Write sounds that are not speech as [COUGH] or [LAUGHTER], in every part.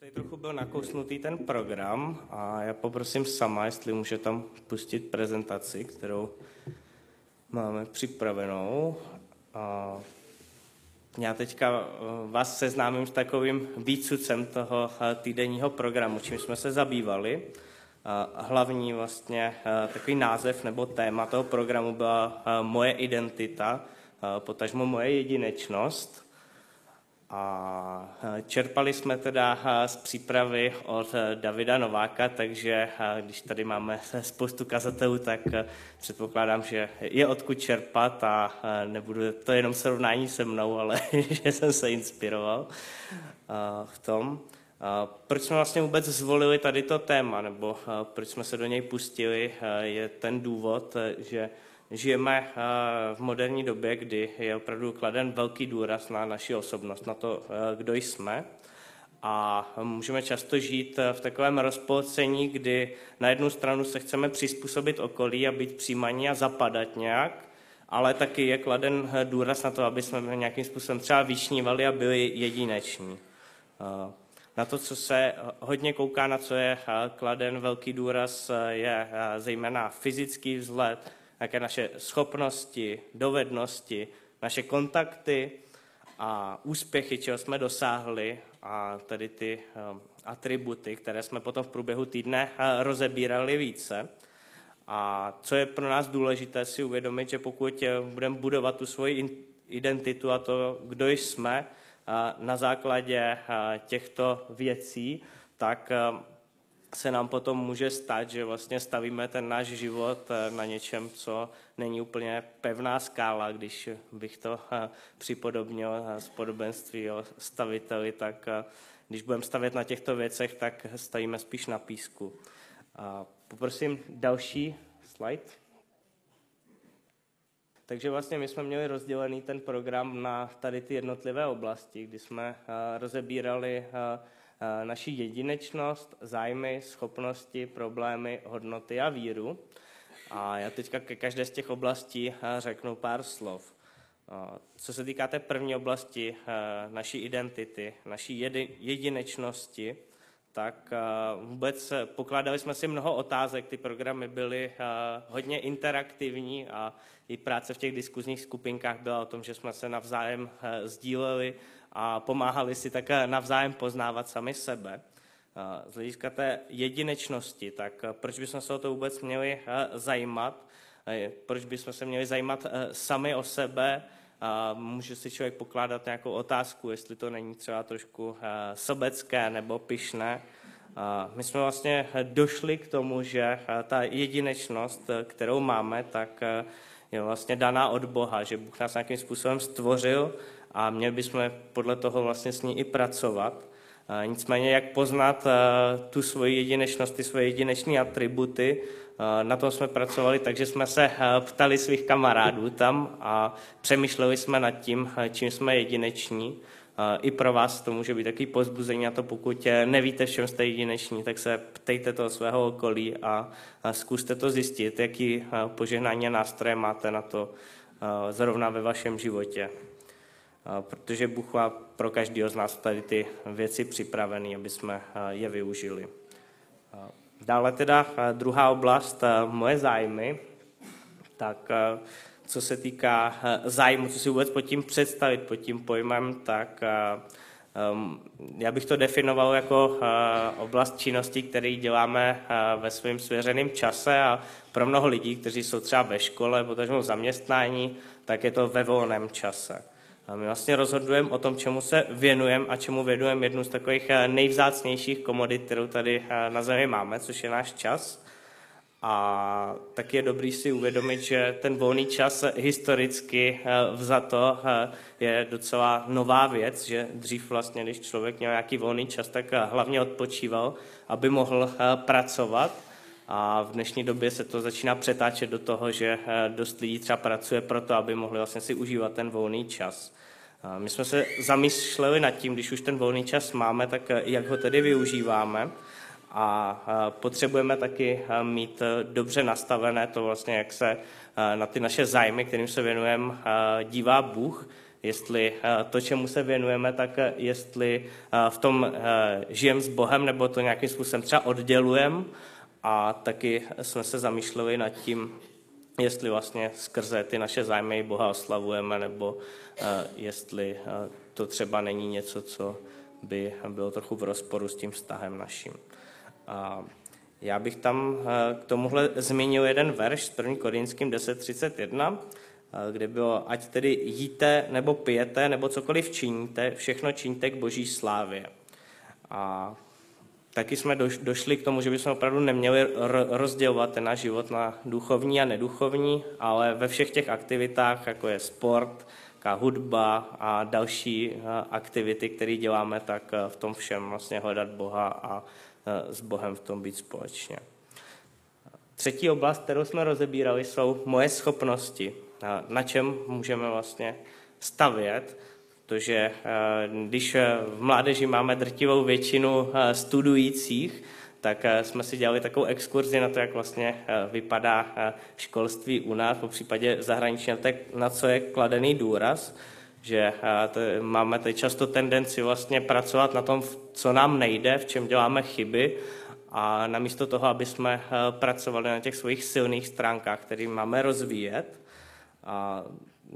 tady trochu byl nakousnutý ten program a já poprosím sama, jestli může tam pustit prezentaci, kterou máme připravenou. A já teďka eh, vás seznámím s takovým výcucem toho eh, týdenního programu, čím jsme se zabývali. Hlavní vlastně eh, takový název nebo téma toho programu byla moje identita, potažmo moje jedinečnost. A čerpali jsme teda z přípravy od Davida Nováka, takže když tady máme spoustu kazatelů, tak předpokládám, že je odkud čerpat a nebudu to jenom srovnání se mnou, ale [LAUGHS] že jsem se inspiroval v tom. Proč jsme vlastně vůbec zvolili tady to téma, nebo proč jsme se do něj pustili, je ten důvod, že žijeme eh, v moderní době, kdy je opravdu kladen velký důraz na naši osobnost, na to, eh, kdo jsme. A můžeme často žít eh, v takovém rozpolcení, kdy na jednu stranu se chceme přizpůsobit okolí a být přijímaní a zapadat nějak, ale taky je kladen důraz na to, aby jsme nějakým způsobem třeba vyšnívali a byli jedineční. Na to, co se hodně kouká, na co je kladen velký důraz, je zejména fyzický vzhled, jaké naše schopnosti, dovednosti, naše kontakty a úspěchy, čeho jsme dosáhli a tady ty um, atributy, které jsme potom v průběhu týdne uh, rozebírali více. A co je pro nás důležité si uvědomit, že pokud uh, budeme budovat tu svoji identitu a to, kdo jsme, na základě těchto věcí, tak se nám potom může stát, že vlastně stavíme ten náš život eh, na něčem, co není úplně pevná skála. Když bych to eh, připodobnil z eh, podobenství o staviteli, tak když budeme stavět na těchto věcech, tak stavíme spíš na písku. Poprosím další slide. Takže vlastně my jsme měli rozdělený ten program na tady ty jednotlivé oblasti, kdy jsme rozebírali naši jedinečnost, zájmy, schopnosti, problémy, hodnoty a víru. A já teďka ke každé z těch oblastí eh, řeknu pár slov. Eh, co se týká té první oblasti naší identity, naší jedinečnosti, tak vůbec pokládali jsme si mnoho otázek, ty programy byly hodně interaktivní a i práce v těch diskuzních skupinkách byla o tom, že jsme se navzájem sdíleli a pomáhali si také navzájem poznávat sami sebe. Z hlediska té jedinečnosti, tak proč bychom se o to vůbec měli zajímat? Proč bychom se měli zajímat sami o sebe? Může si člověk pokládat nějakou otázku, jestli to není třeba trošku sobecké nebo pyšné. My jsme vlastně došli k tomu, že ta jedinečnost, kterou máme, tak je vlastně daná od Boha, že Bůh nás nějakým způsobem stvořil a měli bychom podle toho vlastně s ní i pracovat. Nicméně, jak poznat tu svoji jedinečnost, ty svoje jedinečné atributy, na tom jsme pracovali, takže jsme se ptali svých kamarádů tam a přemýšleli jsme nad tím, čím jsme jedineční. I pro vás to může být takový pozbuzení na to, pokud nevíte, v čem jste jedineční, tak se ptejte toho svého okolí a zkuste to zjistit, jaký požehnání a nástroje máte na to zrovna ve vašem životě protože Bůh má pro každého z nás tady ty věci připravené, aby jsme je využili. Dále teda druhá oblast, moje zájmy, tak co se týká zájmu, co si vůbec pod tím představit, pod tím pojmem, tak já bych to definoval jako oblast činnosti, které děláme ve svém svěřeném čase a pro mnoho lidí, kteří jsou třeba ve škole, protože v zaměstnání, tak je to ve volném čase. A my vlastně rozhodujeme o tom, čemu se věnujeme a čemu věnujeme jednu z takových eh, nejvzácnějších komodit, kterou tady eh, na Zemi máme, což je náš čas. A tak je dobrý si uvědomit, že ten volný čas historicky eh, vzato je docela nová věc, že dřív vlastně, když člověk měl nějaký volný čas, tak hlavně odpočíval, aby mohl pracovat. A v dnešní době se to začíná přetáčet do toho, že dost lidí třeba pracuje proto, aby mohli vlastně si užívat ten volný čas. My jsme se zamýšleli nad tím, když už ten volný čas máme, tak eh, jak ho tedy využíváme. A eh, potřebujeme taky eh, mít dobře nastavené to vlastně, jak se na ty naše zájmy, kterým se věnujeme, dívá Bůh, jestli to, čemu se věnujeme, tak jestli v tom žijem s Bohem, nebo to nějakým způsobem třeba oddělujeme. A taky jsme se zamýšleli nad tím, jestli vlastně skrze ty naše zájmy Boha oslavujeme, nebo jestli to třeba není něco, co by bylo trochu v rozporu s tím vztahem naším. A já bych tam eh, k tomuhle zmínil jeden verš z 1. Korinským 10.31, eh, kde bylo, ať tedy jíte nebo pijete nebo cokoliv činíte, všechno činíte k boží slávě. A taky jsme došli k tomu, že bychom opravdu neměli rozdělovat ten náš život na duchovní a neduchovní, ale ve všech těch aktivitách, jako je sport, hudba a další eh, aktivity, které děláme, tak v tom všem vlastně hledat Boha a Eh, s Bohem v tom být společně. Třetí oblast, kterou jsme rozebírali, jsou moje schopnosti. Na čem můžeme vlastně stavět, protože eh, když v mládeži máme drtivou většinu eh, studujících, tak jsme si dělali takovou exkurzi na to, jak vlastně vypadá školství u nás, po případě zahraničně, na co je kladený důraz že eh, máme tady často tendenci vlastně pracovat na tom, co nám nejde, v čem děláme chyby a namísto toho, aby jsme eh, pracovali na těch svých silných stránkách, které máme rozvíjet. A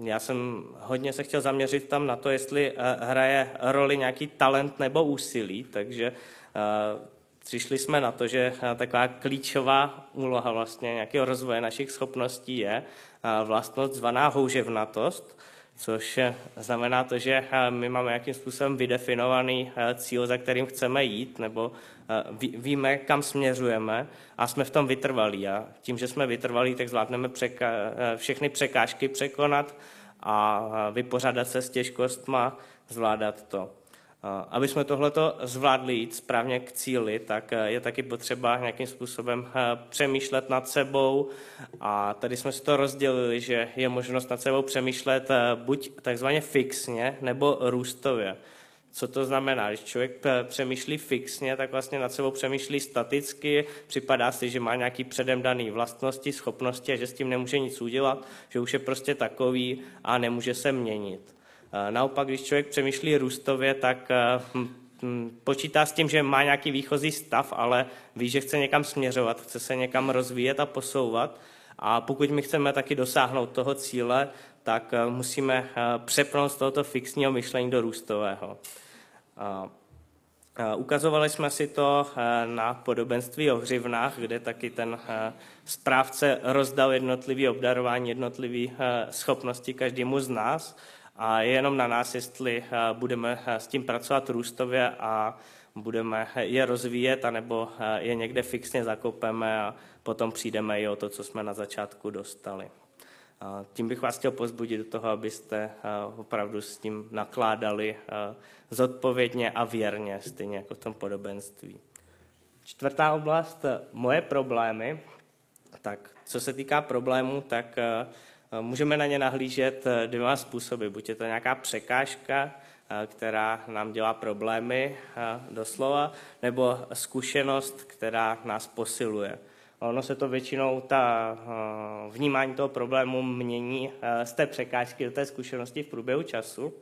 já jsem hodně se chtěl zaměřit tam na to, jestli eh, hraje roli nějaký talent nebo úsilí, takže přišli jsme na to, že taková klíčová úloha vlastně nějakého rozvoje našich schopností je vlastnost zvaná houževnatost, což znamená to, že eh, my máme nějakým způsobem vydefinovaný eh, cíl, za kterým chceme jít, nebo eh, víme, kam směřujeme a jsme v tom vytrvalí. A tím, že jsme vytrvalí, tak zvládneme překa- všechny překážky překonat a vypořádat se s těžkostma, zvládat to. Aby jsme tohleto zvládli jít správně k cíli, tak eh, je taky potřeba nějakým způsobem eh, přemýšlet nad sebou a tady jsme si to rozdělili, že je možnost nad sebou přemýšlet eh, buď takzvaně fixně nebo růstově. Co to znamená? Když člověk přemýšlí fixně, tak vlastně nad sebou přemýšlí staticky, připadá si, že má nějaký předem daný vlastnosti, schopnosti a že s tím nemůže nic udělat, že už je prostě takový a nemůže se měnit. Naopak, když člověk přemýšlí růstově, tak eh, hm, hm, počítá s tím, že má nějaký výchozí stav, ale ví, že chce někam směřovat, chce se někam rozvíjet a posouvat. A pokud my chceme taky dosáhnout toho cíle, tak eh, musíme eh, přepnout z tohoto fixního myšlení do růstového. Ukazovali jsme si to na podobenství o hřivnách, kde taky ten správce rozdal jednotlivý obdarování, jednotlivý schopnosti každému z nás a je jenom na nás, jestli eh, budeme eh, s tím pracovat růstově a budeme je rozvíjet, anebo eh, je někde fixně zakopeme a potom přijdeme i o to, co jsme na začátku dostali. Tím bych vás chtěl pozbudit do toho, abyste opravdu s tím nakládali zodpovědně a věrně, stejně jako v tom podobenství. Čtvrtá oblast, moje problémy. Tak co se týká problémů, tak Můžeme na ně nahlížet eh, dvěma způsoby. Buď je to nějaká překážka, eh, která nám dělá problémy eh, doslova, nebo zkušenost, která nás posiluje. Ono se to většinou, ta vnímání toho problému mění z té překážky do té zkušenosti v průběhu času.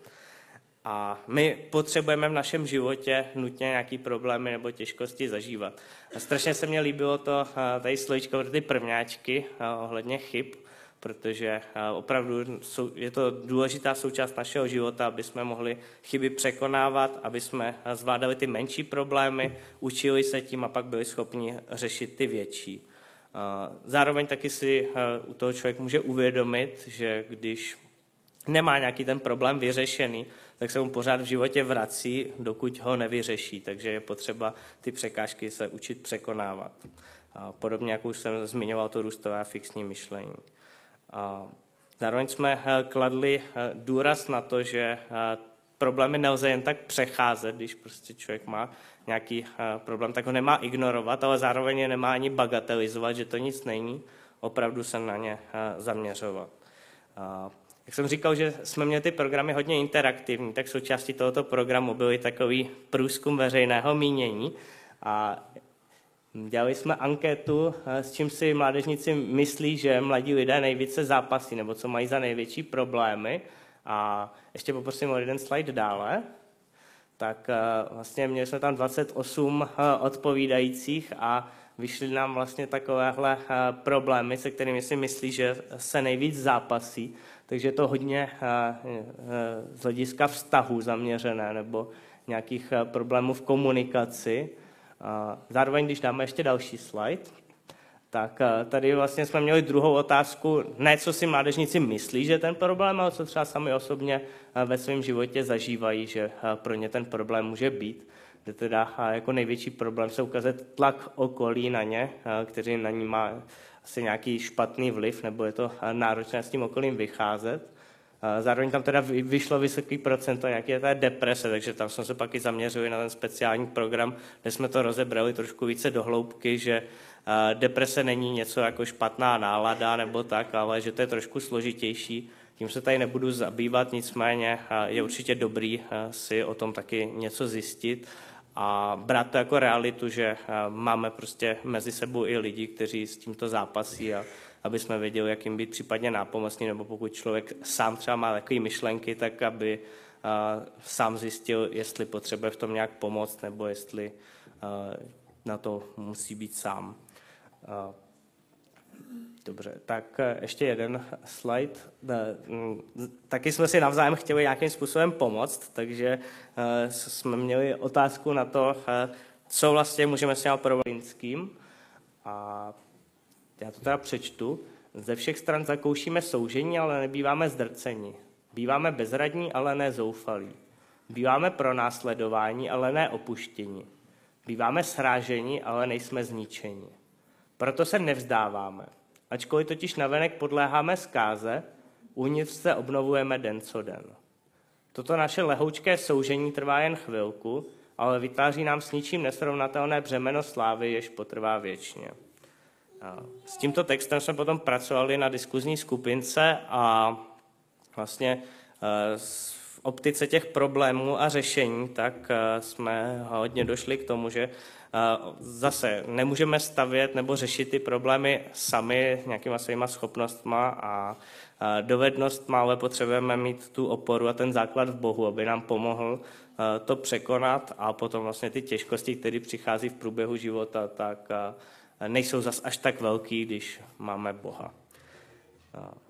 A my potřebujeme v našem životě nutně nějaký problémy nebo těžkosti zažívat. A strašně se mně líbilo to tady slovíčko pro ty prvňáčky ohledně chyb, protože eh, opravdu je to důležitá součást našeho života, aby jsme mohli chyby překonávat, aby jsme eh, zvládali ty menší problémy, učili se tím a pak byli schopni řešit ty větší. Eh, zároveň taky si u toho člověk může uvědomit, že když nemá nějaký ten problém vyřešený, tak se mu pořád v životě vrací, dokud ho nevyřeší. Takže je potřeba ty překážky se učit překonávat. Podobně, jak už jsem zmiňoval, to růstové a fixní myšlení. Zároveň jsme eh, kladli eh, důraz na to, že eh, problémy nelze jen tak přecházet, když prostě člověk má nějaký problém, tak ho nemá ignorovat, ale zároveň je nemá ani bagatelizovat, že to nic není, opravdu se na ně zaměřovat. Jak jsem říkal, že jsme měli ty programy hodně interaktivní, tak součástí tohoto programu byl i takový průzkum veřejného mínění. A Dělali jsme anketu, eh, s čím si mládežníci myslí, že mladí lidé nejvíce zápasí, nebo co mají za největší problémy. A ještě poprosím o jeden slide dále. Tak vlastně měli jsme tam 28 odpovídajících a vyšly nám vlastně takovéhle problémy, se kterými si myslí, že se nejvíc zápasí. Takže je to hodně z hlediska vztahu zaměřené nebo nějakých problémů v komunikaci. Zároveň, když dáme ještě další slide, tak eh, tady vlastně jsme měli druhou otázku, ne co si mládežníci myslí, že ten problém, ale co třeba sami osobně eh, ve svém životě zažívají, že eh, pro ně ten problém může být. Kde teda jako největší problém se ukazuje tlak okolí na ně, kteří na ní má asi nějaký špatný vliv, nebo je to náročné s tím okolím vycházet. Zároveň tam teda vyšlo vysoký procento nějaké té deprese, takže tam jsme se pak i zaměřili na ten speciální program, kde jsme to rozebrali trošku více do hloubky, že deprese není něco jako špatná nálada nebo tak, ale že to je trošku složitější. Tím se tady nebudu zabývat, nicméně je určitě dobrý si o tom taky něco zjistit a brát to jako realitu, že máme prostě mezi sebou i lidi, kteří s tímto zápasí a aby jsme věděli, jak jim být případně nápomocný, nebo pokud člověk sám třeba má takové myšlenky, tak aby sám zjistil, jestli potřebuje v tom nějak pomoct, nebo jestli na to musí být sám. Dobře, tak e, ještě jeden slide. Taky jsme si navzájem chtěli nějakým způsobem pomoct, takže e, jsme měli otázku na to, e, co vlastně můžeme s těma A já to teda přečtu. Ze všech stran zakoušíme soužení, ale nebýváme zdrceni. Býváme bezradní, ale ne zoufalí. Býváme pro následování, ale ne opuštění. Býváme sráženi, ale nejsme zničeni. Proto se nevzdáváme. Ačkoliv totiž navenek podléháme zkáze, uvnitř se obnovujeme den co den. Toto naše lehoučké soužení trvá jen chvilku, ale vytváří nám s ničím nesrovnatelné břemeno slávy, jež potrvá věčně. S tímto textem jsme potom pracovali na diskuzní skupince a vlastně e, v optice těch problémů a řešení, tak e, jsme hodně došli k tomu, že Zase nemůžeme stavět nebo řešit ty problémy sami nějakýma svýma schopnostma a dovednostma, ale potřebujeme mít tu oporu a ten základ v Bohu, aby nám pomohl to překonat a potom vlastně ty těžkosti, které přichází v průběhu života, tak nejsou zas až tak velký, když máme Boha.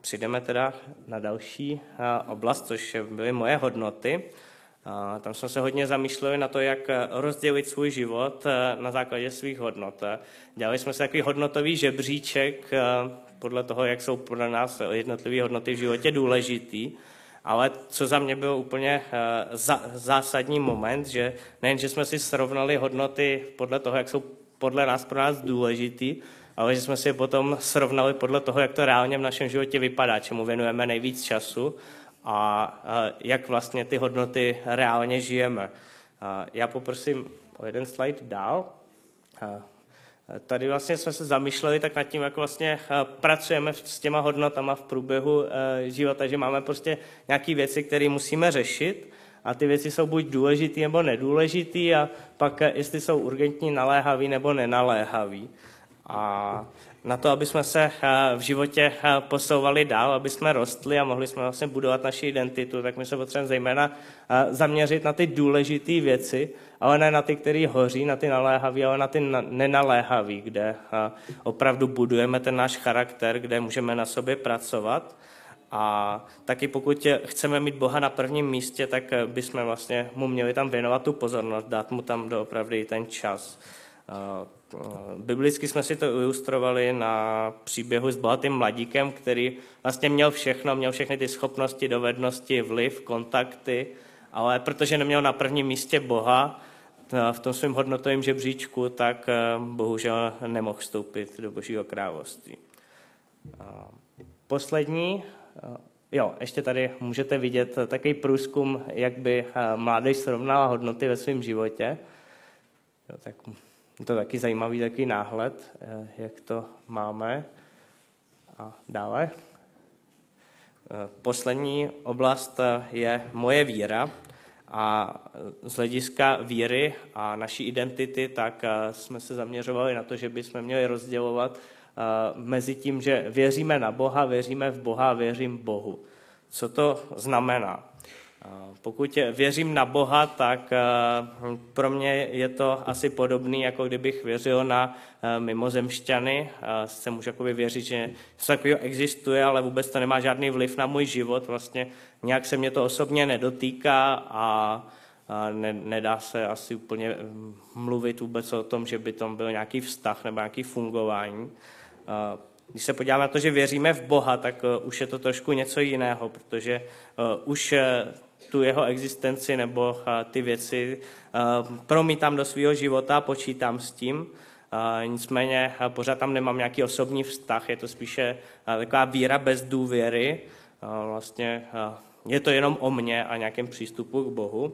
Přijdeme teda na další oblast, což byly moje hodnoty. Tam jsme se hodně zamýšleli na to, jak rozdělit svůj život na základě svých hodnot. Dělali jsme si takový hodnotový žebříček podle toho, jak jsou pro nás jednotlivé hodnoty v životě důležitý. Ale co za mě byl úplně zásadní moment, že nejen, že jsme si srovnali hodnoty podle toho, jak jsou podle nás pro nás důležitý, ale že jsme si je potom srovnali podle toho, jak to reálně v našem životě vypadá, čemu věnujeme nejvíc času a jak vlastně ty hodnoty reálně žijeme. Já poprosím o jeden slide dál. Tady vlastně jsme se zamýšleli tak nad tím, jak vlastně pracujeme s těma hodnotama v průběhu života, že máme prostě nějaké věci, které musíme řešit a ty věci jsou buď důležitý nebo nedůležitý a pak jestli jsou urgentní, naléhavý nebo nenaléhavý. A na to, aby jsme se eh, v životě eh, posouvali dál, aby jsme rostli a mohli jsme vlastně budovat naši identitu, tak my se potřebujeme zejména eh, zaměřit na ty důležité věci, ale ne na ty, které hoří, na ty naléhavé, ale na ty nenaléhavé, kde opravdu budujeme ten náš charakter, kde můžeme na sobě pracovat. A taky pokud chceme mít Boha na prvním místě, tak bychom vlastně mu měli tam věnovat tu pozornost, dát mu tam doopravdy ten čas. Biblicky jsme si to ilustrovali na příběhu s bohatým mladíkem, který vlastně měl všechno, měl všechny ty schopnosti, dovednosti, vliv, kontakty, ale protože neměl na prvním místě Boha v tom svém hodnotovém žebříčku, tak eh, bohužel nemohl vstoupit do Božího království. Poslední, eh, jo, ještě tady můžete vidět takový průzkum, jak by eh, mládež srovnala hodnoty ve svém životě. Jo, tak je to taky zajímavý takový náhled, eh, jak to máme. A dále. Eh, poslední oblast eh, je moje víra. A z hlediska víry a naší identity, tak jsme se zaměřovali na to, že bychom měli rozdělovat mezi tím, že věříme na Boha, věříme v Boha věřím Bohu. Co to znamená? Pokud věřím na Boha, tak pro mě je to asi podobný, jako kdybych věřil na mimozemšťany. Se můžu jakoby věřit, že něco takového existuje, ale vůbec to nemá žádný vliv na můj život. Vlastně nějak se mě to osobně nedotýká a ne, nedá se asi úplně hm, mluvit vůbec o tom, že by tam byl nějaký vztah nebo nějaký fungování. Když se podíváme na to, že věříme v Boha, tak e, už je to trošku něco jiného, protože e, už tu jeho existenci nebo ty věci promítám do svého života, počítám s tím, nicméně pořád tam nemám nějaký osobní vztah, je to spíše taková víra bez důvěry, vlastně je to jenom o mně a nějakém přístupu k Bohu.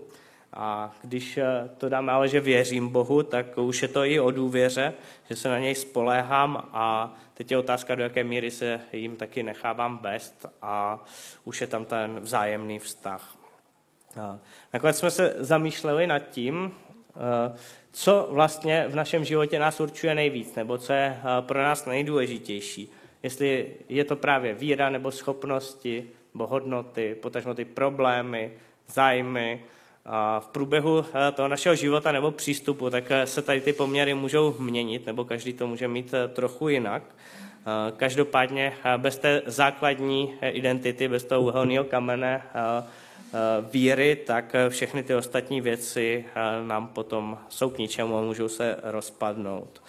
A když to dáme ale, že věřím Bohu, tak už je to i o důvěře, že se na něj spoléhám a teď je otázka, do jaké míry se jim taky nechávám vést a už je tam ten vzájemný vztah. Nakonec jsme se zamýšleli nad tím, co vlastně v našem životě nás určuje nejvíc, nebo co je pro nás nejdůležitější. Jestli je to právě víra nebo schopnosti, nebo hodnoty, potažmo ty problémy, zájmy, v průběhu eh, toho našeho života nebo přístupu, tak eh, se tady ty poměry můžou měnit, nebo každý to může mít eh, trochu jinak. Každopádně bez té základní identity, bez toho uhelného kamene víry, tak všechny ty ostatní věci nám potom jsou k ničemu a můžou se rozpadnout.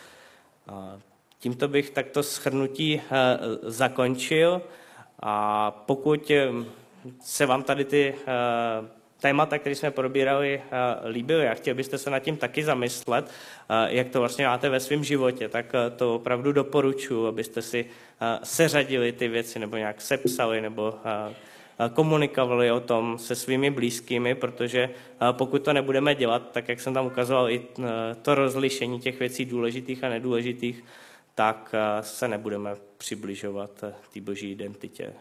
Tímto bych takto schrnutí zakončil a pokud se vám tady ty témata, které jsme probírali, eh, líbily a chtěl byste se nad tím taky zamyslet, eh, jak to vlastně máte ve svém životě, tak eh, to opravdu doporučuji, abyste si seřadili ty věci nebo nějak sepsali nebo komunikovali o tom se svými blízkými, protože pokud to nebudeme dělat, tak jak jsem tam ukazoval i to rozlišení těch věcí důležitých a nedůležitých, tak se nebudeme přibližovat té boží identitě.